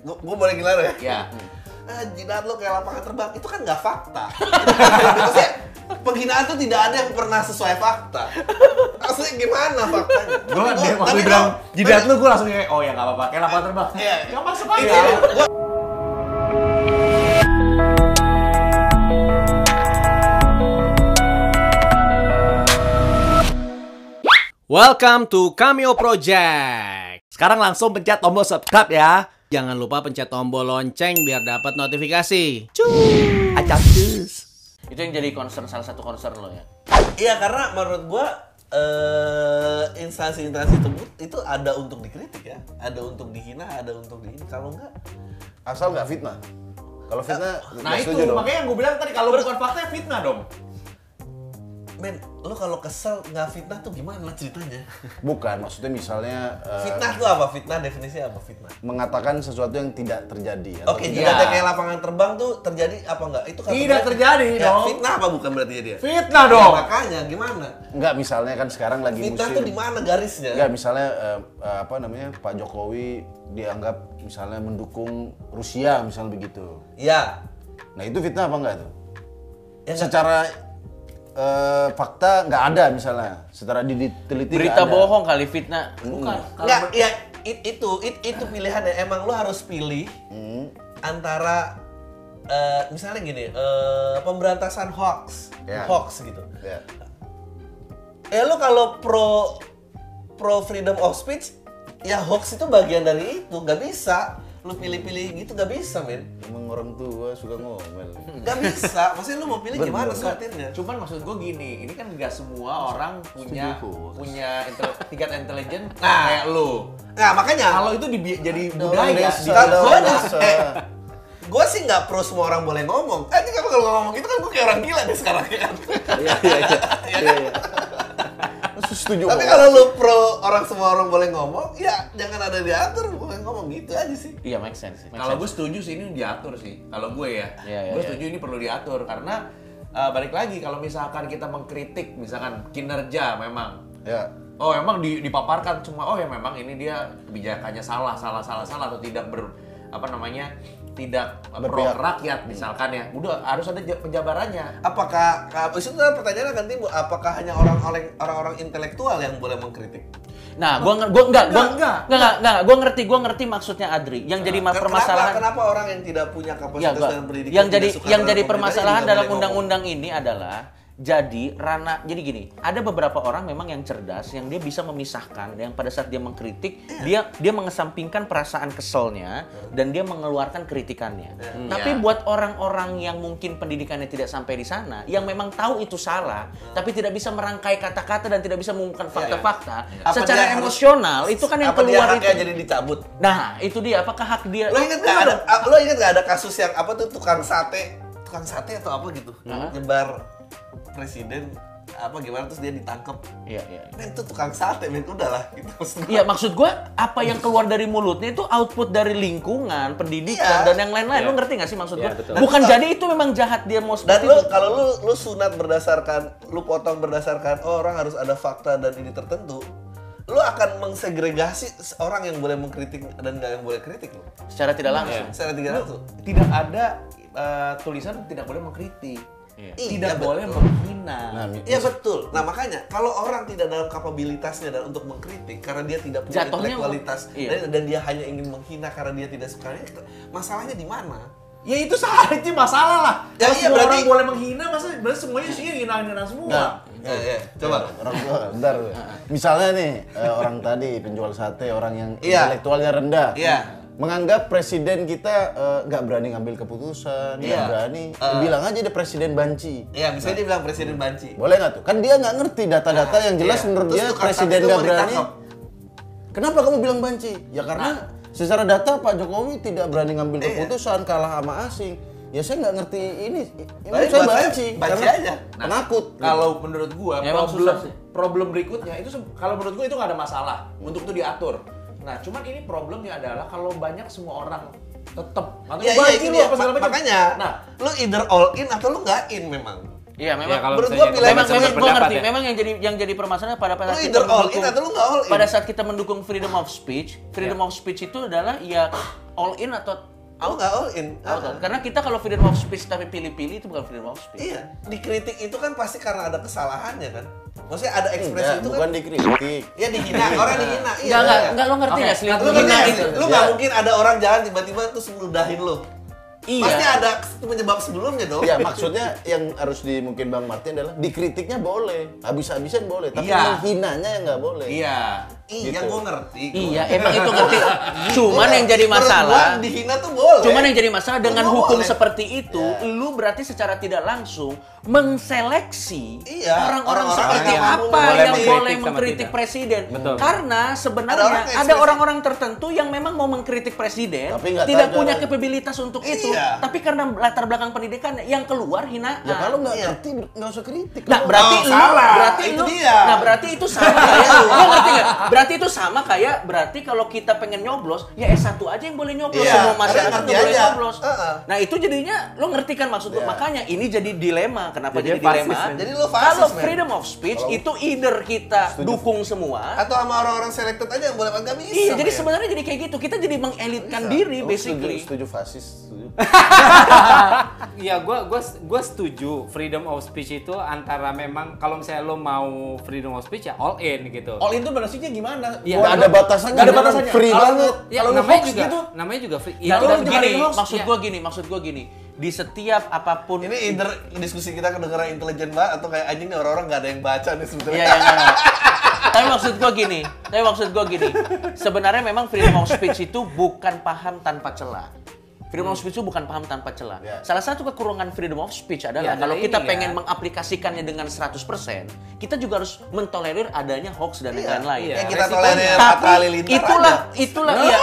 Gue boleh gila ya? Ya. Ah, jidat lo kayak lapangan terbang itu kan nggak fakta. Maksudnya penghinaan tuh tidak ada yang pernah sesuai fakta. Maksudnya gimana faktanya? Gue dia waktu tapi bilang jidat lu gue langsung kayak oh ya nggak apa-apa kayak lapangan terbang. Iya. Nggak masuk aja. Welcome to Cameo Project. Sekarang langsung pencet tombol subscribe ya. Jangan lupa pencet tombol lonceng biar dapat notifikasi. Cuy. Itu yang jadi concern salah satu concern lo ya. Iya karena menurut gua eh, instansi-instansi tersebut itu ada untuk dikritik ya, ada untuk dihina, ada untuk di kalau enggak Asal nggak fitnah. Kalau fitnah, Nah nggak itu setuju dong. makanya yang gue bilang tadi kalau bukan fakta fitnah dong. Men, lo kalau kesel nggak fitnah tuh gimana ceritanya? Bukan, maksudnya misalnya eh, Fitnah tuh apa? Fitnah definisinya apa fitnah? mengatakan sesuatu yang tidak terjadi. Oke, tidak- jidatnya Iya. kayak lapangan terbang tuh terjadi apa enggak? Itu kan Tidak terjadi ya, dong. Fitnah apa bukan berarti dia? Fitnah Ya, dong. makanya gimana? Nggak, misalnya kan sekarang lagi Fitnah musim. tuh di mana garisnya? Nggak, misalnya eh, apa namanya Pak Jokowi dianggap misalnya mendukung Rusia, misalnya begitu. Ya. Nah itu fitnah apa enggak tuh? Ya, Secara eh, fakta nggak ada misalnya. Secara diteliti nggak Berita ada. bohong kali fitnah. Bukan. Kalau Enggak, ya it- itu it- itu pilihannya. Emang lo harus pilih Hmm. antara eh, misalnya gini, eh, pemberantasan hoax, Ya. hoax gitu. Ya. Ya lo kalau pro pro freedom of speech, ya hoax itu bagian dari itu, nggak bisa. Lu pilih-pilih gitu nggak bisa, men. Emang orang tua suka ngomel. Nggak bisa. Maksudnya lu mau pilih gimana Bener. sortirnya? Cuman maksud gue gini, ini kan nggak semua orang punya Setuju. punya intel- tingkat intelijen Nah. kayak lu. Nah, makanya Kalau itu dibi- jadi budaya di desa. eh, gue sih nggak pro semua orang boleh ngomong. Eh, ini kalau ngomong gitu kan gue kayak orang gila deh sekarang ya kan. Iya, iya, iya. Iya, iya. Terus Setuju. Tapi kalau lu pro orang semua orang boleh ngomong, ya jangan ada diatur, boleh ngomong gitu aja sih. Iya make sense. make Kalau gue setuju sih ini diatur sih. Kalau gue ya, Iya, iya, gue iya. setuju ini perlu diatur karena uh, balik lagi kalau misalkan kita mengkritik misalkan kinerja memang Ya. oh emang di- dipaparkan semua oh ya memang ini dia kebijakannya salah salah salah salah atau tidak ber apa namanya tidak pro rakyat misalkan ya udah harus ada ja- penjabarannya Apakah itu kan pertanyaan akan timbul, apakah hanya orang-orang orang-orang intelektual yang boleh mengkritik? Nah, gua gua enggak, gua Enggak, enggak. enggak, gua ngerti, gua ngerti maksudnya Adri. Yang jadi Kenapa, permasalahan kenapa orang yang tidak punya Ya, kapasitas gua- dan pendidikan yang jadi yang jadi permasalahan dalam undang-undang ini adalah jadi ranah jadi gini ada beberapa orang memang yang cerdas yang dia bisa memisahkan yang pada saat dia mengkritik dia dia mengesampingkan perasaan keselnya dan dia mengeluarkan kritikannya. Tapi Iya. buat orang-orang yang mungkin pendidikannya tidak sampai di sana yang memang tahu itu salah tapi tidak bisa merangkai kata-kata dan tidak bisa mengungkapkan fakta-fakta Apa secara dia harus- emosional itu kan yang apa dia keluar haknya itu. jadi dicabut? nah itu dia apakah hak dia? Lo inget gak ada, lo inget gak ada kasus yang apa tuh tukang sate, tukang sate atau apa gitu, nyebar presiden apa gimana terus dia ditangkap. Iya, iya. Men itu tukang sate, men udahlah gitu. maksud gua. Iya maksud gue apa yang keluar dari mulutnya itu output dari lingkungan, pendidikan Iya. dan yang lain-lain. Lu ngerti gak sih maksud gue? Iya, betul. Bukan jadi itu memang jahat dia mau Dan lu kalau lu lu sunat berdasarkan lu potong berdasarkan oh, orang harus ada fakta dan ini tertentu, lu akan mengsegregasi orang yang boleh mengkritik dan nggak yang boleh kritik lu. Secara tidak langsung. Secara tiga langsung. tidak ada uh, tulisan tidak boleh mengkritik Iya. tidak Iya, boleh betul. menghina Nah, Iya betul. Nah makanya kalau orang tidak dalam kapabilitasnya dan untuk mengkritik karena dia tidak punya Jatuhnya- intelektualitas iya. dan, dan dia hanya ingin menghina karena dia tidak suka, masalahnya di mana? ya itu salah itu masalah lah Ya, iya, semua berarti- orang boleh menghina masa berarti semuanya isinya hina-hina semua Nah, Ya, ya. Coba. orang tua, bentar. Misalnya nih, eh, orang tadi penjual sate, orang yang Iya. intelektualnya rendah. Iya. Menganggap presiden kita eh, nggak berani ngambil keputusan, nggak Iya. berani. Eh. Bilang aja dia presiden banci. Ya misalnya dia bilang presiden banci. Boleh nggak tuh? Kan dia nggak ngerti data-data yang jelas Iya. menurut Terus dia presiden nggak berani. ditangkap. Kenapa kamu bilang banci? Ya karena secara data Pak Jokowi tidak berani ngambil Iya. keputusan, kalah sama asing. Ya saya nggak ngerti ini. Ini saya buat saya, banci. banci karena aja. Penakut. kalau menurut gua Ya, emang problem problem berikutnya itu kalau menurut gua itu nggak ada masalah untuk itu diatur nah cuman ini problemnya adalah kalau banyak semua orang tetep atau Ya, iya lu dia. apa segala Ma- macam. Makanya nah lu either all in atau lu nggak in memang. Iya memang. Ya, kalau menurut gua pilihan memang memang gue berpendapat ngerti. ya. Memang yang jadi yang jadi permasalahan pada pada saat kita either all in atau lu nggak all in. pada saat kita mendukung freedom of speech, freedom of speech itu adalah ya all in atau Aku nggak all in. Out, Ah. out. Karena kita kalau freedom of speech tapi pilih-pilih itu bukan freedom of speech. Iya, dikritik itu kan pasti karena ada kesalahannya kan. Maksudnya ada ekspresi Enggak, itu bukan kan. dikritik. Ya dihina, orang dihina. Iya. Enggak, enggak, enggak lo ngerti Oke. nggak Slim? Lu ngerti Hina nggak? itu. Lu nggak mungkin ada orang jalan tiba-tiba terus ngeludahin lu. Iya. Pasti ada penyebab sebelumnya dong. Ya maksudnya yang harus di mungkin Bang Martin adalah dikritiknya boleh, habis-habisan boleh, tapi Iya. menghinanya yang nggak boleh. Iya. Iya, Gitu. gue ngerti. Iya, emang itu ngerti. Cuman yang jadi masalah gua dihina tuh boleh. Cuman yang jadi masalah dengan Nggak hukum boleh. seperti itu, lu berarti secara tidak langsung mengseleksi Iya, orang-orang orang-orang seperti yang apa boleh yang boleh mengkritik presiden. Betul. Karena sebenarnya orang ada orang-orang tertentu yang memang mau mengkritik presiden, Tapi tidak punya cara. kapabilitas untuk itu, Iya. tapi karena latar belakang pendidikan yang keluar hinaan. Ya kalau nggak Iya. ngerti nggak usah kritik. Nah, berarti Oh, lu, salah. berarti Itu lu, dia. nah berarti itu sama kayak, lu ngerti nggak? Berarti itu sama kayak, berarti kalau kita pengen nyoblos, ya S1 aja yang boleh nyoblos, Iya, semua masyarakat nggak boleh aja. nyoblos. Heeh. Nah itu jadinya, lu ngerti kan maksud? Iya. Makanya ini jadi dilema. Kenapa jadi dilema? fasis, men. Jadi lu fasis, Kalau freedom of speech itu either kita dukung semua, Atau sama orang-orang selected aja yang boleh nggak bisa. iya. Jadi men. sebenarnya jadi kayak gitu. Kita jadi mengelitkan diri, Oh, basically. Setuju, setuju fasis. Setuju. Iya, gue gua, gua setuju freedom of speech itu antara memang kalau misalnya lo mau freedom of speech ya all in gitu. All in tuh maksudnya gimana? Iya, Nggak ada batasannya. Nggak ada batasannya. Free Kalau banget. Ya, Kalau namanya juga, gitu, namanya juga free. Itu dan lu gini, maksud iya. gua gini, maksud gua gini. Di setiap apa pun Ini either diskusi kita kedengeran intelijen banget atau kayak anjing nih orang-orang nggak ada yang baca nih sebetulnya. Iya, iya, iya. Tapi maksud gua gini, tapi maksud gua gini. Sebenarnya memang freedom of speech itu bukan paham tanpa celah. Freedom of speech itu bukan paham tanpa celah. Ya. Salah satu kekurangan freedom of speech Ya, adalah adalah kalau kita ini, pengen ya. mengaplikasikannya dengan 100%, kita juga harus mentolerir adanya hoax dan yang Iya. lain-lain. Iya. Kayak kita tolerir Tapi itulah aja. itulah iya.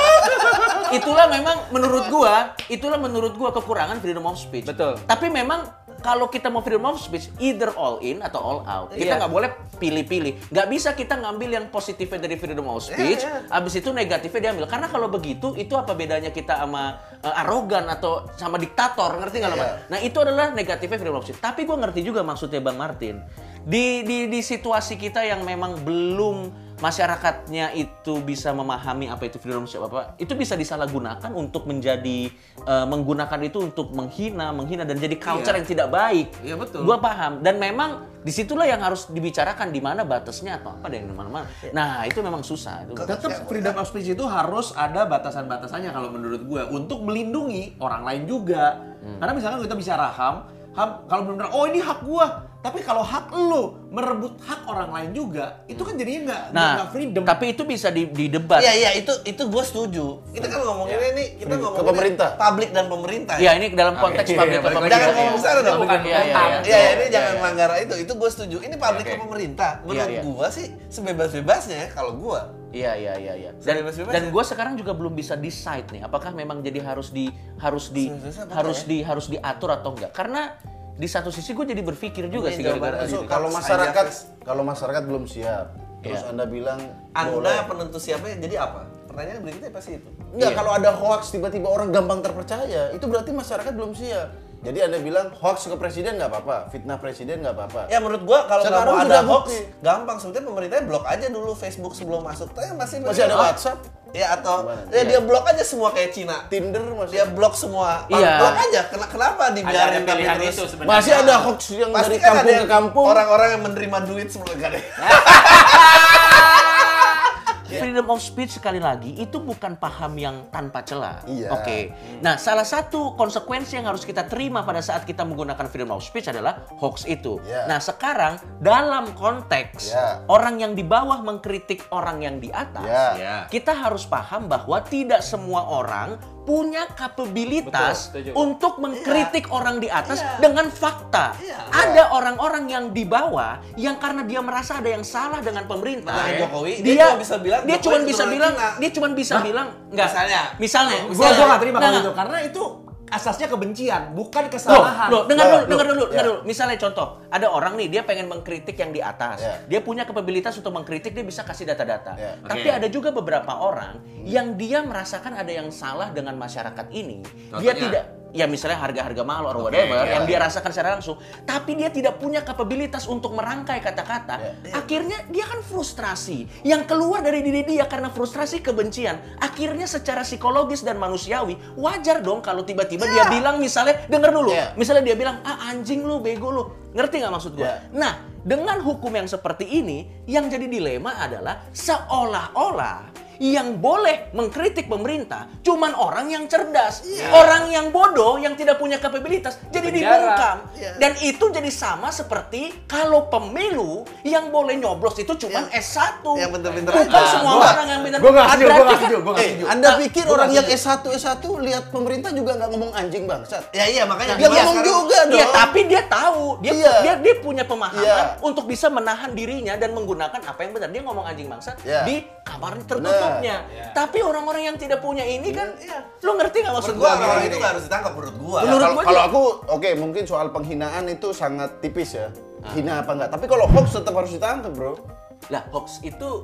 itulah memang menurut gua, itulah menurut gua kekurangan freedom of speech. Betul. Tapi memang kalau kita mau freedom of speech, either all in atau all out. Kita Iya. nggak boleh pilih-pilih. Nggak bisa kita ngambil yang positifnya dari freedom of speech, Iya, abis itu negatifnya diambil. Karena kalau begitu, itu apa bedanya kita sama uh, arogan atau sama diktator, ngerti nggak? Iya. Mas? Nah itu adalah negatifnya freedom of speech. Tapi gue ngerti juga maksudnya Bang Martin. Di, di, di situasi kita yang memang belum masyarakatnya itu bisa memahami apa itu freedom of speech apa itu bisa disalahgunakan untuk menjadi uh, menggunakan itu untuk menghina menghina dan jadi culture Iya. yang tidak baik. Iya, betul. gua paham. Dan memang di situlah yang harus dibicarakan di mana batasnya atau apa dan di mana-mana. Nah itu memang susah itu. Tetap freedom of speech itu harus ada batasan-batasannya kalau menurut gue untuk melindungi orang lain juga. Karena misalkan kita bicara HAM, HAM kalau benar oh ini hak gua, tapi kalau hak lu merebut hak orang lain juga, itu kan jadinya nggak nah nggak freedom. tapi itu bisa di, didebat Iya iya itu itu gue setuju. Kita kan ngomonginnya nih kita Ke ngomongin pemerintah. publik dan pemerintah. ya ini dalam konteks public iya, ke balik lagi. pemerintah. Jangan ngomong Iya. besar dong. bukan Iya, iya, tentang. iya. Iya, ini Iya, jangan iya. melanggar itu. Itu gue setuju. Ini publik ke pemerintah. Menurut iya. gua sih sebebas-bebasnya ya kalau gua. Iya iya iya iya. Dan dan ya? gue sekarang juga belum bisa decide nih, apakah memang jadi harus di harus di harus ya? di harus diatur atau enggak? Karena di satu sisi gue jadi berpikir juga Ini sih gara-gara kalau masyarakat kalau masyarakat belum siap, terus Iya. anda bilang Anda boleh. penentu siapanya jadi apa? Pertanyaan berikutnya pasti itu. Enggak, Iya. kalau ada hoax tiba-tiba orang gampang terpercaya, itu berarti masyarakat belum siap. Jadi anda bilang hoax ke presiden nggak apa-apa, fitnah presiden nggak apa-apa. Ya menurut gua kalau nggak mau ada sudah hoax, bukti. gampang sebetulnya pemerintahnya blok aja dulu Facebook sebelum masuk. Tapi masih Masih ada WhatsApp, Ya atau Gimana? ya dia blok aja semua kayak Cina. Tinder masih. Dia blok semua. Iya. Blok aja. Ken- Kenapa Ada, ada dibiarin tapi terus itu sebenarnya. masih ada hoax yang Pasti dari kan ada kampung yang ke kampung. Orang-orang yang menerima duit sebelum enggak Freedom of speech sekali lagi itu bukan paham yang tanpa celah. Iya. Oke. Nah, salah satu konsekuensi yang harus kita terima pada saat kita menggunakan freedom of speech adalah hoax itu. Iya. Nah, sekarang dalam konteks Iya. orang yang di bawah mengkritik orang yang di atas. Iya. kita harus paham bahwa tidak semua orang punya kapabilitas Betul, setuju. untuk mengkritik orang di atas Iya. dengan fakta. Iya. Ada orang-orang yang di bawah yang karena dia merasa ada yang salah dengan pemerintah, Nah, Jokowi, dia dia cuma bisa bilang dia cuma bisa bilang dia cuma bisa bilang enggak Misalnya. misalnya Gue misalnya. gue nggak terima kalau Nggak, itu karena itu asasnya kebencian, bukan Loh, kesalahan. loh, dengar Nah, dulu, dengar loh, dulu, dengar ya. dulu. Misalnya contoh, ada orang nih dia pengen mengkritik yang di atas. Ya. Dia punya kapabilitas untuk mengkritik, dia bisa kasih data-data. Ya. Tapi Oke. ada juga beberapa orang yang dia merasakan ada yang salah dengan masyarakat ini. Dia Contohnya? tidak ya misalnya harga-harga mahal or whatever yang dia rasakan secara langsung, tapi dia tidak punya kapabilitas untuk merangkai kata-kata, akhirnya dia kan frustrasi. Yang keluar dari diri dia karena frustrasi kebencian, akhirnya secara psikologis dan manusiawi wajar dong kalau tiba-tiba dia bilang misalnya denger dulu, Iya. misalnya dia bilang ah anjing lu bego lu, ngerti nggak maksud gue? Iya. Nah dengan hukum yang seperti ini, yang jadi dilema adalah seolah-olah yang boleh mengkritik pemerintah cuman orang yang cerdas. Orang yang bodoh yang tidak punya kapabilitas jadi Penjara. dibungkam. Iya. Dan itu jadi sama seperti kalau pemilu yang boleh nyoblos itu cuman S1. Yang pinter-pinter Bukan aja. semua Gua- orang yang pinter. gua nggak setuju, gua setuju, gua nggak Eh, setuju. Anda Nah, pikir gua orang yang S1 S1 lihat pemerintah juga nggak ngomong anjing bangsat? Ya iya makanya Dia ngomong sekarang- juga dong. Iya, tapi dia tahu, dia Iya. dia dia punya pemahaman Iya. untuk bisa menahan dirinya dan menggunakan apa yang benar. Dia ngomong anjing bangsat Iya. di kamar tertutupnya. Tapi orang-orang yang tidak punya ini kan, Iya. lu ngerti nggak maksud gua orang itu nggak harus ditangkap menurut gua. Menurut kalau gua kalau juga. aku oke mungkin soal penghinaan itu sangat tipis ya. Hina apa enggak? Tapi kalau hoax tetap harus ditangkap, Bro. Lah, hoax itu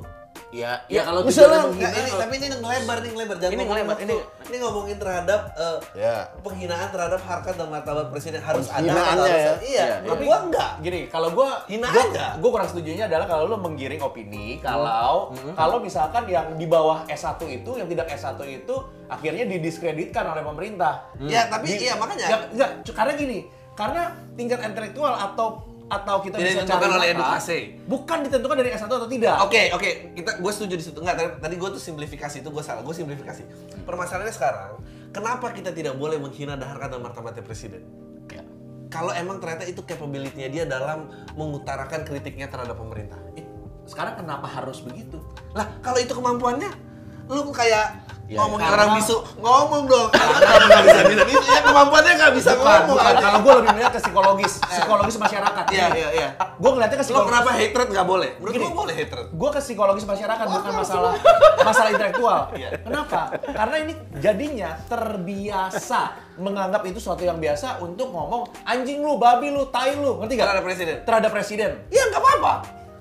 ya Ya, ya kalau misalnya- menghina ini, lo- tapi ini ngelebar nih ngelebar. Jangan Ini ngelebar, ini- ini ngomongin terhadap eh, Ya. penghinaan terhadap harkat dan martabat presiden. Harus ada harus- ya. iya Iya, menurut Tapi gua enggak. Gini, kalau gua Hina gua, aja. gua kurang setujunya adalah kalau lu menggiring opini kalau kalau misalkan yang di bawah S1 itu yang tidak S1 itu akhirnya didiskreditkan oleh pemerintah. ya tapi Di- iya makanya. Nggak, nggak, cu- karena gini, karena tingkat intelektual atau atau kita Tidak bisa ditentukan oleh data, edukasi. Bukan ditentukan dari S1 atau tidak. Oke, oke, kita gue setuju di situ. Enggak, tadi, tadi gue tuh simplifikasi itu gue salah. Gue simplifikasi. Permasalahannya sekarang, kenapa kita tidak boleh menghina harkat dan martabatnya presiden? Kalau emang ternyata itu capability-nya dia dalam mengutarakan kritiknya terhadap pemerintah. Eh, Sekarang kenapa harus begitu? Lah, kalau itu kemampuannya, lu kayak Ya, ngomongin karena- orang bisu, ngomong dong. Kenapa nggak bisa bisa bisa? Ya kemampuannya nggak bisa Bukan, ngomong. bukan. Kalau gue lebih melihat ke psikologis, psikologis masyarakat. Iya, iya, iya. Gue ngeliatnya ke Lo psikologis. kenapa hatred nggak boleh? Menurut gue boleh hatred. gue ke psikologis masyarakat bukan masalah masalah intelektual. Iya. Kenapa? Karena ini jadinya terbiasa menganggap itu suatu yang biasa untuk ngomong anjing lu, babi lu, tai lu, ngerti gak? Terhadap presiden. Terhadap presiden. Ya nggak apa-apa.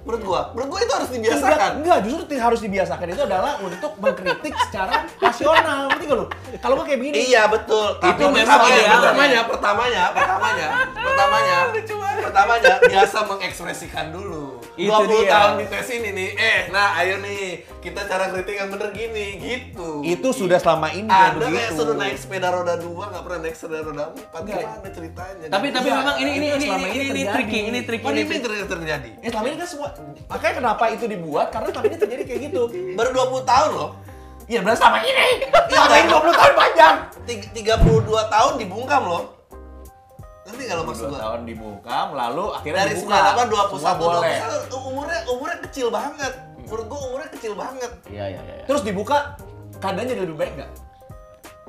Menurut gua, menurut gua itu harus dibiasakan. enggak, justru harus dibiasakan itu adalah untuk mengkritik secara rasional, ngerti gak lu? Kalau gue kayak begini, Iya betul. Tapi Itu memang pertamanya, idealnya. pertamanya, pertamanya, pertamanya, pertamanya, pertamanya biasa mengekspresikan dulu. Itu 20 dia. tahun di tes ini nih, eh, nah ayo nih, kita cara kritik yang bener gini, gitu. itu sudah selama ini kayak ada kayak begitu. suruh naik sepeda roda dua, nggak pernah naik sepeda roda empat, Enggak. gimana ceritanya? Tapi tapi memang ini ini ini selama ini ini ini, ini terjadi. tricky, ini tricky. Ini terjadi? Ya selama ini kan semua, makanya kenapa itu dibuat? Karena ini terjadi kayak gitu. Baru 20 tahun loh. Iya, benar selama ini. Iya, Selama ini 20 tahun panjang. Tiga- 32 tahun dibungkam loh. Nggak lo maksud 2 gua? tahun dibungkam, lalu akhirnya dari dibuka. 98 21 Semua boleh. 21 umurnya umurnya kecil banget menurut gua umurnya kecil banget Iya iya iya. Terus dibuka, keadaannya jadi lebih baik nggak?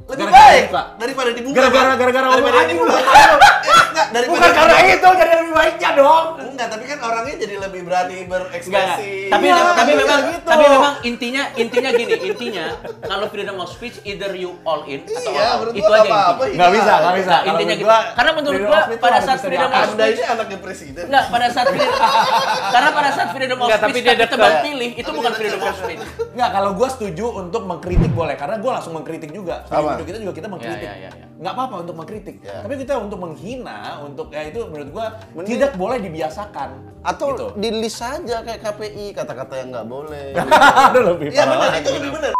Lebih Gara-gara baik dibuka. daripada dibuka Gara-gara gara-gara daripada ngomong anjing lu. dibuka Eh, enggak daripada Bukan karena itu, jadi lebih baiknya dong. enggak tapi kan orangnya jadi lebih berani Enggak, berekspresi tapi Iya, tapi iya, memang gitu. tapi memang intinya intinya gini intinya kalau freedom of speech either you all in atau Iya, all out. itu gua aja nggak apa-apa, intinya. Nggak bisa, nggak bisa. Nah, intinya gitu. gua, Karena menurut gua pada saat bisa freedom of speech ini anaknya presiden Enggak, pada saat freedom, karena pada saat freedom of Enggak, tapi speech dia tapi tebang pilih itu bukan freedom of speech. Nggak, kalau gue setuju untuk mengkritik boleh, karena gue langsung mengkritik juga. Sama. video kita juga kita mengkritik. Ya, ya, ya. Nggak apa-apa untuk mengkritik. Ya. Tapi kita untuk menghina, untuk ya itu menurut gue Mending- tidak boleh dibiasakan. Atau gitu. di list saja kayak KPI kata-kata yang nggak boleh. Aduh lebih iya parah benar itu lebih benar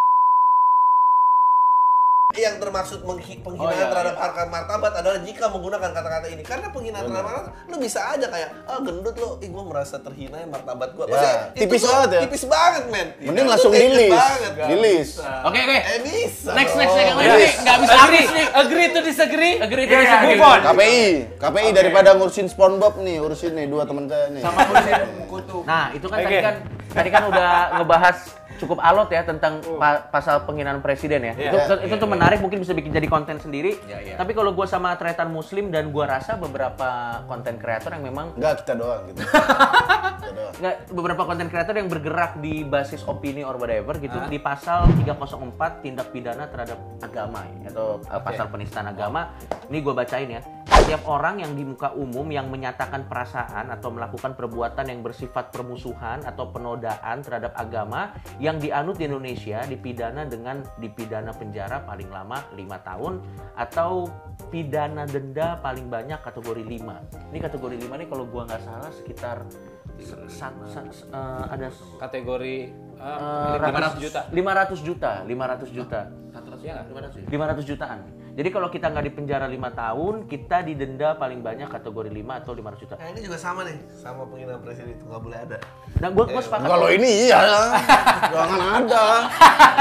yang termaksud menghi- penghinaan Oh, iya, terhadap iya. harkat martabat adalah jika menggunakan kata-kata ini karena penghinaan terhadap martabat lu bisa aja kayak ah gendut lo ih gua merasa terhina ya martabat gua Maksudnya, itu tipis tuh banget ya. tipis banget men Mending langsung di hated list. banget. Di list. Oke oke. eh bisa Next next next nih nggak bisa Agree, habis nih. agree to disagree. Agree Iya, to iya, disagree. move on. KPI, KPI daripada ngurusin SpongeBob nih, urusin nih dua teman saya nih. Sama kulit kutu. Nah, itu kan Oke. tadi kan tadi kan udah ngebahas cukup alot ya tentang pa- pasal penghinaan presiden ya. Iya, itu iya, itu tuh menarik mungkin bisa bikin jadi konten sendiri. Iya, iya. Tapi kalau gua sama tretan muslim dan gua rasa beberapa konten kreator yang memang Enggak, kita doang gitu. kita doang. nggak beberapa konten kreator yang bergerak di basis opini or whatever gitu di pasal 304 tindak pidana terhadap agama ya, atau uh, pasal penistaan agama. Ini gua bacain ya. Setiap orang yang di muka umum yang menyatakan perasaan atau melakukan perbuatan yang bersifat permusuhan atau penodaan terhadap agama yang dianut di Indonesia dipidana dengan dipidana penjara paling lama lima tahun atau pidana denda paling banyak kategori 5. Ini kategori 5 nih kalau gua nggak salah sekitar se- sa- sa- s- eh, ada Kategori eh, 500 juta. 500 juta, 500 juta. 100 ya nggak? 500 ya? 500 jutaan. Jadi kalau kita nggak dipenjara 5 tahun, kita didenda paling banyak kategori 5 atau 500 juta. Nah ini juga sama nih, sama penghinaan presiden itu nggak boleh ada. Nah, gua gua sepakat. Kalau ini iya, jangan ada.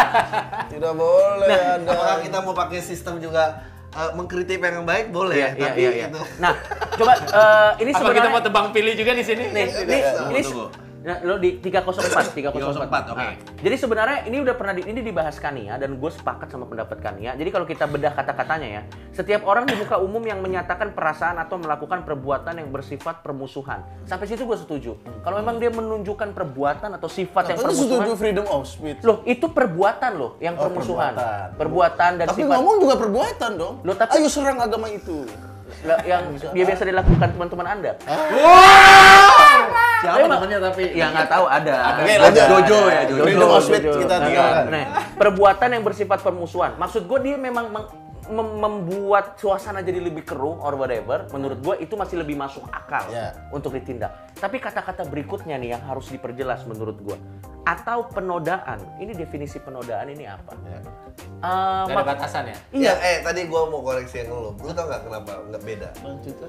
Tidak boleh ada. Apakah kita mau pakai sistem juga eh, mengkritik yang baik boleh, Iya, iya, tapi iya, iya. itu Nah, coba eh, ini sebenarnya kita mau tebang pilih juga di sini? nih, ini, ini Tunggu. Nah, lo di 304, 304. 304, oke. Nah, jadi sebenarnya ini udah pernah di, ini dibahas Kania dan gue sepakat sama pendapat Kania. Jadi kalau kita bedah kata-katanya ya, setiap orang di muka umum yang menyatakan perasaan atau melakukan perbuatan yang bersifat permusuhan. Sampai situ gue setuju. Kalau memang dia menunjukkan perbuatan atau sifat yang Katanya permusuhan, setuju freedom of speech. loh itu perbuatan loh yang Oh, permusuhan. perbuatan. Perbuatan dan Tapi sifat ngomong juga perbuatan dong. Loh, tapi- Ayo serang agama itu. yang dia biasa dilakukan teman-teman Anda. Siapa Emang- namanya tapi? Ya nggak tahu ada. Oke, Ada. lanjut. Jojo ya, Jojo. Of speech kita Nah, tinggalkan. nah, perbuatan yang bersifat permusuhan. Maksud gue dia memang meng- mem- membuat suasana jadi lebih keruh or whatever. Menurut gue itu masih lebih masuk akal Ya. untuk ditindak. Tapi kata-kata berikutnya nih yang harus diperjelas menurut gue. Atau penodaan. Ini definisi penodaan ini apa? Ya. Eh, Nggak ada batasan ya? Iya. Ya, eh tadi gua mau koreksi yang lu. Lu tau nggak kenapa nggak beda?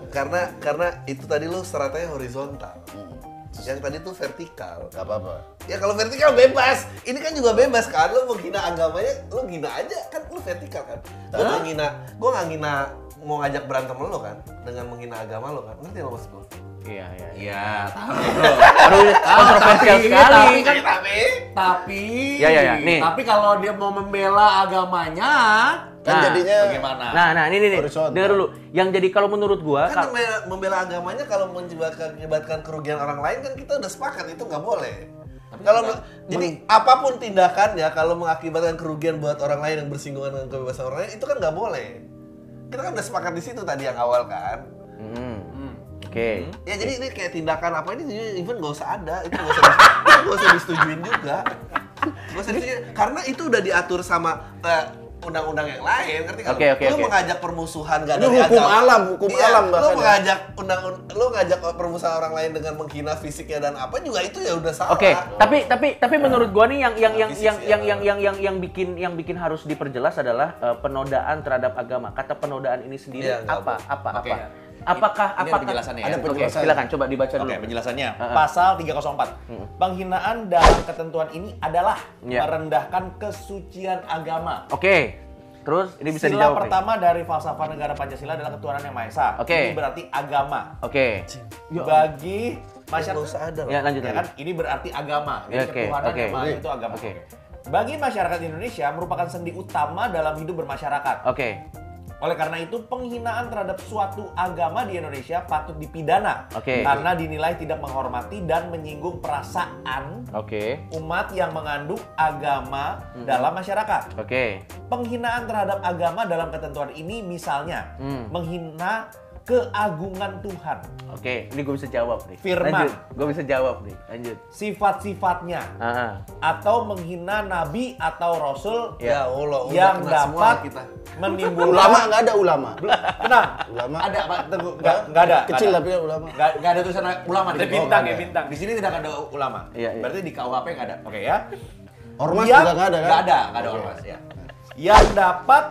Karena karena itu tadi lu seratanya horizontal. Yang tadi tuh vertikal. Gak apa-apa. Ya kalau vertikal bebas. Ini kan juga bebas kan. Lu mau gina agamanya, lu gina aja kan lu vertikal kan. Gua nggak ngina, gua nggak ngina mau ngajak berantem lu kan dengan menghina agama lu kan. Ngerti lo maksud gua? Iya, iya. Iya, tahu. Aduh, kontroversial tapi- sekali. tapi kan- Tapi Tapi, Ya, ya, ya, nih. tapi kalau dia mau membela agamanya, Kan Nah, jadinya bagaimana? Nah, nah ini nih, Horizontal. dengar dulu. Yang jadi kalau menurut gua, kan kal- membela, membela agamanya kalau menyebabkan menyebabkan kerugian orang lain kan kita udah sepakat itu nggak boleh. Kalau jadi apa pun tindakannya kalau mengakibatkan kerugian buat orang lain yang bersinggungan dengan kebebasan orang lain itu kan nggak boleh. Kita kan udah sepakat di situ tadi yang awal kan. Hmm, Hmm. oke. Ya jadi ini kayak tindakan apa ini even nggak usah ada, itu nggak usah nggak usah disetujuin juga. Nggak usah disetujuin karena itu udah diatur sama eh, undang-undang yang lain, ngerti nggak? Oke, oke, lu oke. mengajak permusuhan gak dari hukum agama. alam, hukum Iya, alam Lu bahkan ya. mengajak undang lu ngajak permusuhan orang lain dengan menghina fisiknya dan apa juga itu ya udah salah. Oke, tapi tapi tapi menurut gua nih yang yang yang Fisik yang yang ya. yang yang yang yang bikin yang bikin harus diperjelas adalah eh, penodaan terhadap agama. Kata penodaan ini sendiri Iya, nggak apa? Apa? Oke. Apa? Apakah Ini ada apakah penjelasannya ya? Ada Oke, penjelasan. silakan coba dibaca dulu. Oke, penjelasannya. Uh-uh. Pasal 304. Penghinaan dalam ketentuan ini adalah Ya. merendahkan kesucian agama. Oke. Terus ini bisa Sila dijawab nih. pertama dari falsafah negara Pancasila adalah ketuhanan yang Maha Esa. Oke. Ini berarti agama. Oke. Bagi Nggak masyarakat usah ada. Ya lanjut ya kan ini berarti agama. Jadi Ya, oke, ketuhanan oke. yang Maha Esa itu agama. Oke. Bagi masyarakat Indonesia merupakan sendi utama dalam hidup bermasyarakat. Oke. Oleh karena itu, penghinaan terhadap suatu agama di Indonesia patut dipidana Oke. karena dinilai tidak menghormati dan menyinggung perasaan Oke. umat yang mengandung agama dalam masyarakat. Oke. Penghinaan terhadap agama dalam ketentuan ini misalnya Hmm. menghina keagungan Tuhan, Oke, ini gue bisa jawab nih. Firman. Lanjut. Gue bisa jawab nih. Lanjut. sifat-sifatnya, atau menghina nabi atau rasul Ya Allah, udah yang dapat kita. menimbulkan Ulama nggak ada ulama. Tenang, Ulama. ada Pak Teguh, nggak nggak ada. Kecil tapi ada. ulama. Nggak, nggak ada tulisan ulama di bintang ya, bintang. Di sini tidak ada ulama. Iya, iya. Berarti di KUHP nggak ada. Oke ya. Ormas Yang- juga nggak ada kan? Nggak ada, nggak ada ormas ya. Yang dapat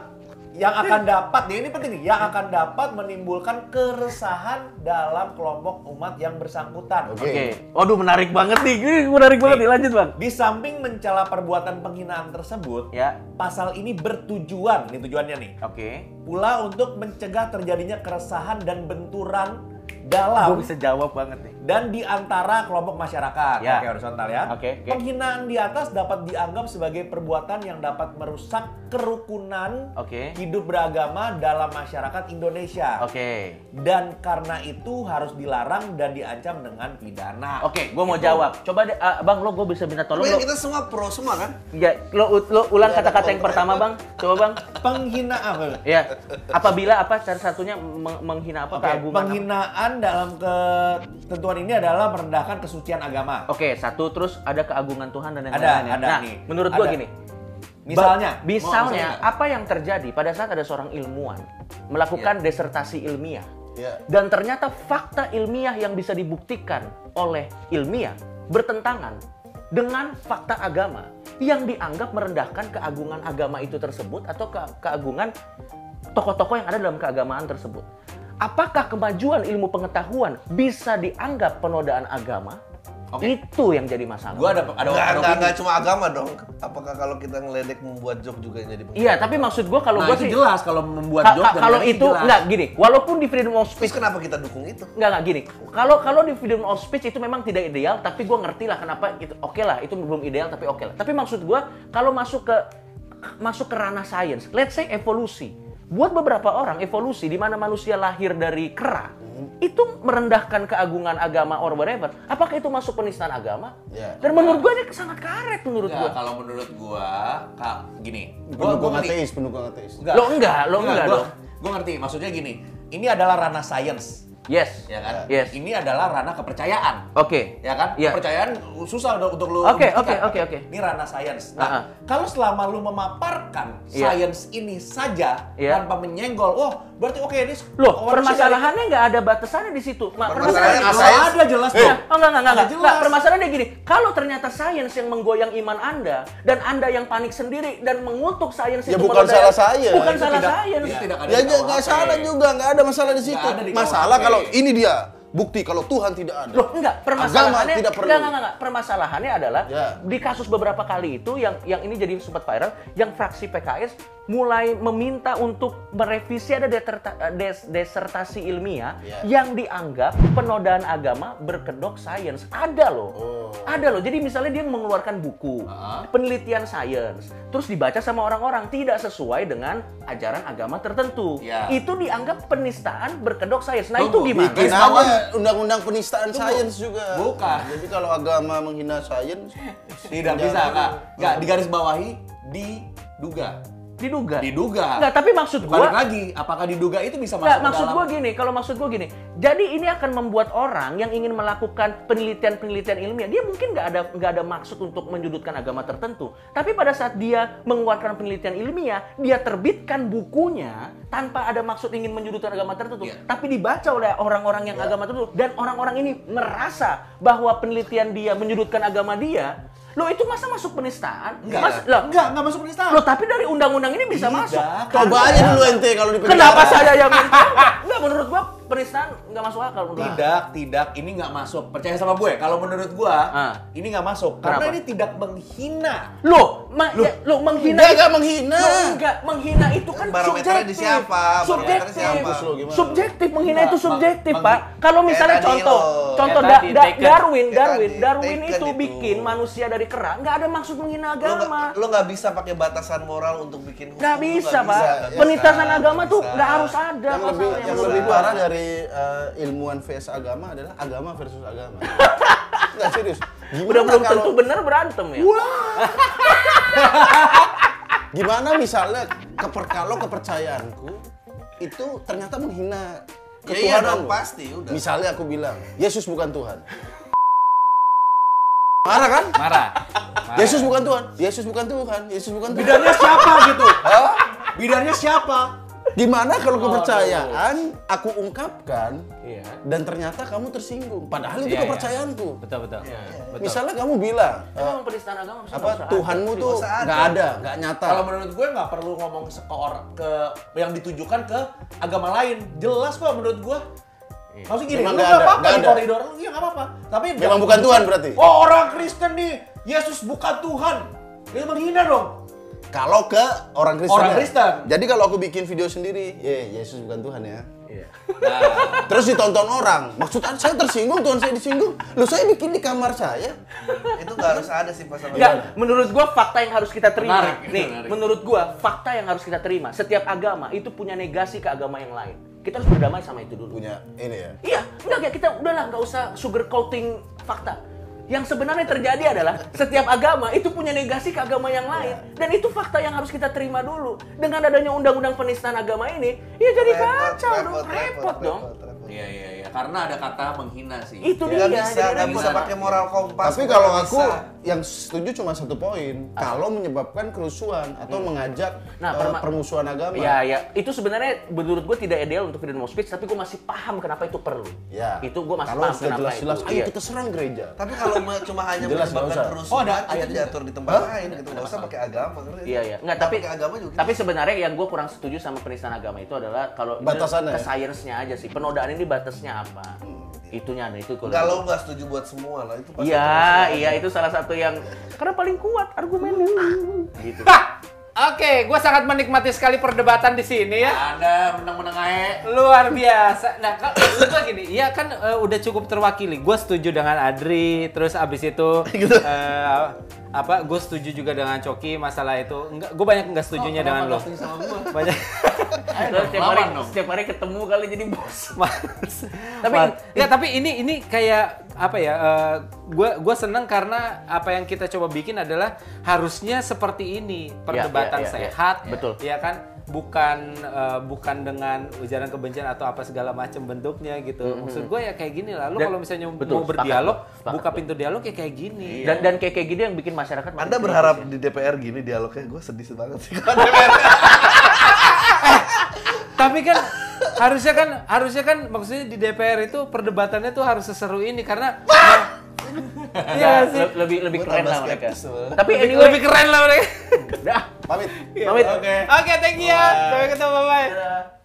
yang akan dapat, nih, ini penting nih, yang akan dapat menimbulkan keresahan dalam kelompok umat yang bersangkutan. Oke. Oke. Waduh, menarik banget nih. Ini menarik banget nih. Lanjut, Bang. Di samping mencela perbuatan penghinaan tersebut, Ya. pasal ini bertujuan, ini tujuannya nih, Oke. pula untuk mencegah terjadinya keresahan dan benturan dalam Gue bisa jawab banget nih. Dan di antara kelompok masyarakat. Ya. Oke, horizontal ya. Oke, oke. Penghinaan di atas dapat dianggap sebagai perbuatan yang dapat merusak kerukunan Oke. hidup beragama dalam masyarakat Indonesia. Oke. Dan karena itu harus dilarang dan diancam dengan pidana. Oke, gue mau Gitu. jawab. Coba deh, ah, bang, lo gue bisa minta tolong Tapi lo. kita semua pro semua kan? Ya, lo, lo ulang kata-kata yang pertama bang. Coba bang. Penghinaan apa? Ya, apabila apa cara satunya meng- menghina apa Oke, keagungan? apa? penghinaan dalam ketentuan ini adalah merendahkan kesucian agama. Oke, satu terus ada keagungan Tuhan dan yang Ada, lain-lainnya. ada nah, nih. menurut gua Ada. gini. Misalnya, ba- misalnya apa yang terjadi pada saat ada seorang ilmuwan melakukan desertasi ilmiah Ya. dan ternyata fakta ilmiah yang bisa dibuktikan oleh ilmiah bertentangan dengan fakta agama yang dianggap merendahkan keagungan agama itu tersebut atau ke- keagungan tokoh-tokoh yang ada dalam keagamaan tersebut. Apakah kemajuan ilmu pengetahuan bisa dianggap penodaan agama? Oke. Itu yang jadi masalah. Gua ada ada, enggak, opini. enggak cuma agama dong. Apakah kalau kita ngeledek membuat joke juga yang jadi Iya, tapi maksud gua kalau Nah, gua itu sih jelas kalau membuat Ka- joke ka- dan kalau itu jelas. enggak gini, walaupun di freedom of Terus speech kenapa kita dukung itu? enggak enggak gini. Kalau kalau di freedom of speech itu memang tidak ideal, tapi gua ngerti lah kenapa itu oke lah, itu belum ideal tapi oke lah. Tapi maksud gua kalau masuk ke masuk ke ranah sains, let's say evolusi. Buat beberapa orang evolusi di mana manusia lahir dari kera itu merendahkan keagungan agama or whatever. Apakah itu masuk penistaan agama? Ya. Dan menurut gua ini sangat karet menurut Enggak, gua. kalau menurut gua, Kak, gini. Pendukung ngerti. ateis, pendukung ateis. Enggak. Lo enggak, lo enggak gua, dong. Gua ngerti, maksudnya gini. Ini adalah ranah sains, Yes. ya kan? Yes. Ini adalah ranah kepercayaan. Oke. Ya kan? Iya. Kepercayaan susah untuk lu Oke, oke, oke, oke. Ini ranah sains. Nah, Ah, ah. kalau selama lu memaparkan Iya. sains ini saja Iya. tanpa menyenggol, oh, berarti oke ini Loh, permasalahannya nggak ada batasannya di situ. Ma- Permasalahannya. Oh, ada jelas Ya, dong. oh enggak, enggak, enggak, Ada enggak. jelas. Enggak, permasalahannya gini. Kalau ternyata sains yang menggoyang iman Anda dan Anda yang panik sendiri dan mengutuk sains Ya itu bukan salah saya. Bukan Itu salah sains. itu tidak ada Ya nggak nggak salah juga, nggak ada masalah di situ. di Masalah kalau ini dia bukti kalau Tuhan tidak ada. Loh, enggak, permasalahannya Agama tidak perlu. Enggak, enggak, enggak, Permasalahannya adalah Ya. di kasus beberapa kali itu yang yang ini jadi sempat viral, yang fraksi PKS mulai meminta untuk merevisi ada des- desertasi ilmiah Ya. yang dianggap penodaan agama berkedok sains. Ada loh. Oh. Ada loh. Jadi misalnya dia mengeluarkan buku, Ah. penelitian sains, terus dibaca sama orang-orang tidak sesuai dengan ajaran agama tertentu. Ya. Itu dianggap penistaan berkedok sains. Nah, Tunggu, itu gimana? Ada undang-undang penistaan sains juga. Bukan. Jadi kalau agama menghina sains, Tidak bisa, Kak. Enggak, di garis bawahi diduga. Diduga. Diduga. Enggak, tapi maksud Balik gua lagi, apakah diduga itu bisa masuk Enggak, ke maksud gua gini, kalau maksud gua gini. Jadi ini akan membuat orang yang ingin melakukan penelitian-penelitian ilmiah, dia mungkin nggak ada nggak ada maksud untuk menyudutkan agama tertentu. Tapi pada saat dia mengeluarkan penelitian ilmiah, dia terbitkan bukunya tanpa ada maksud ingin menyudutkan agama tertentu, Iya. tapi dibaca oleh orang-orang yang agama tertentu dan orang-orang ini merasa bahwa penelitian dia menyudutkan agama dia. Loh itu masa masuk penistaan? Enggak, Mas- loh, enggak, enggak masuk penistaan. loh, tapi dari undang-undang ini bisa Tidak. masuk. coba aja dulu ente kalau di penjara. Kenapa saya yang minta? Enggak, menurut gua penistaan nggak masuk akal menurut. Tidak, tidak, ini nggak masuk. Percaya sama gue, kalau menurut gue, Ah. ini nggak masuk. Karena Kenapa? ini tidak menghina. Loh, ma- ya, loh menghina Enggak, enggak menghina. Loh, enggak, menghina itu kan subjektif. di siapa? Subjektif. siapa? Lo? Subjektif menghina itu subjektif, Pak. Kalau misalnya contoh, lo. contoh Da- Da- taken. Darwin, Darwin, Darwin taken itu itu. bikin manusia dari kera, nggak ada maksud menghina Lo agama. lo nggak bisa pakai batasan moral untuk bikin hukum. Nggak Lo bisa, Pak. Nggak agama tuh nggak harus ada yang lebih parah dari eh, ilmuwan vs agama adalah agama versus agama. Enggak serius. Gimana Udah belum kalau tentu bener berantem ya. gimana misalnya keper kalau kepercayaanku itu ternyata menghina Ya iya dong, pasti udah. Misalnya aku bilang, Yesus bukan Tuhan. Marah kan? Marah. Yesus bukan Tuhan. Yesus bukan Tuhan. Yesus bukan Tuhan. Bidannya siapa gitu? Bidannya siapa? Gimana kalau kepercayaan aku ungkapkan Iya. dan ternyata kamu tersinggung. Padahal itu Iya, iya. kepercayaanku. Betul, betul. Betul. Misalnya kamu bilang Emang penistaan agama apa. Tuhanmu tuh nggak ada, nggak nyata. Kalau menurut gue nggak perlu ngomong se- ke orang ke yang ditujukan ke agama lain. Jelas kok menurut gue. Maksudnya gini, Memang lu ada, apa-apa di koridor lu, iya nggak apa-apa. Tapi Memang bukan Tuhan berarti? Oh orang Kristen nih, Yesus bukan Tuhan. Itu menghina dong. Kalau ke orang Kristen. Orang ya. Kristen. Jadi kalau aku bikin video sendiri, eh Yesus bukan Tuhan ya. Iya. Terus ditonton orang. Maksudnya saya tersinggung, Tuhan saya disinggung. Loh saya bikin di kamar saya. itu nggak harus ada sih pasal Enggak, menurut gua fakta yang harus kita terima. Menarik, Nih, menarik. menurut gua fakta yang harus kita terima. Setiap agama itu punya negasi ke agama yang lain. Kita harus berdamai sama itu dulu. Punya ini ya. Iya, enggak kayak kita udahlah nggak usah sugar coating fakta. Yang sebenarnya terjadi adalah setiap agama itu punya negasi ke agama yang lain dan itu fakta yang harus kita terima dulu. Dengan adanya undang-undang penistaan agama ini, ya jadi kacau dong, repot dong. Iya iya iya, karena ada kata menghina sih. Itu dia. bisa, jadi nggak repot. bisa pakai moral kompas. Tapi kalau aku bisa. yang setuju cuma satu poin. Kalau menyebabkan kerusuhan atau mengajak Nah, eh, perma- permusuhan agama. Ya, ya, itu sebenarnya menurut gue tidak ideal untuk freedom of speech, tapi gue masih paham kenapa itu perlu. Ya. Itu gue masih Kalau paham sudah kenapa jelas-jelas, itu. ayo Iya. kita serang gereja. Tapi kalau cuma hanya Jelas, menyebabkan kerusuhan, Oh, ada ayatnya. diatur di tempat lain gitu. Nggak usah pakai agama. Iya iya, nggak Nggak tapi pakai agama juga. Tapi sebenarnya yang gue kurang setuju sama penistaan agama itu adalah kalau Batasannya ke ya? science-nya aja sih. Penodaan ini batasnya apa? Itunya nah itu kalau. Nggak lo nggak setuju buat semua lah itu pasti Iya, kerusuhan. iya itu salah satu yang karena paling kuat argumennya. gitu. Hah! Oke, gue sangat menikmati sekali perdebatan di sini ya. Anda menang-menang aja. Luar biasa. Nah, kalau menurut gua gini, iya kan eh, udah cukup terwakili. Gue setuju dengan Adri, terus abis itu eh, apa? Gue setuju juga dengan Coki masalah itu. Enggak, gue banyak enggak setujunya dengan lo. Banyak. Terus setiap hari, dong. setiap hari ketemu kali jadi bos. Mas. Tapi- Mas. ya tapi ini ini kayak apa ya? gue gua seneng karena apa yang kita coba bikin adalah harusnya seperti ini perdebatan ya, ya, ya. sehat, Betul. ya kan? Bukan eh, bukan dengan ujaran kebencian atau apa segala macam bentuknya gitu. Maksud gue ya kayak gini lah. Lu kalau misalnya betul, mau berdialog, sepakat, Bang. buka pintu dialog ya kayak gini. Dan dan kayak kayak gini yang bikin masyarakat Anda berharap ya. di DPR gini dialognya? Gue sedih banget sih. Tapi kan harusnya kan harusnya kan maksudnya di DPR itu perdebatannya tuh harus seseru ini karena Ya, Iya sih. le- lebih lebih keren lah mereka. Tapi anyway, lebih keren lah mereka. dah. Pamit. Pamit. Oke, thank you ya. Sampai ketemu, bye. Dadah.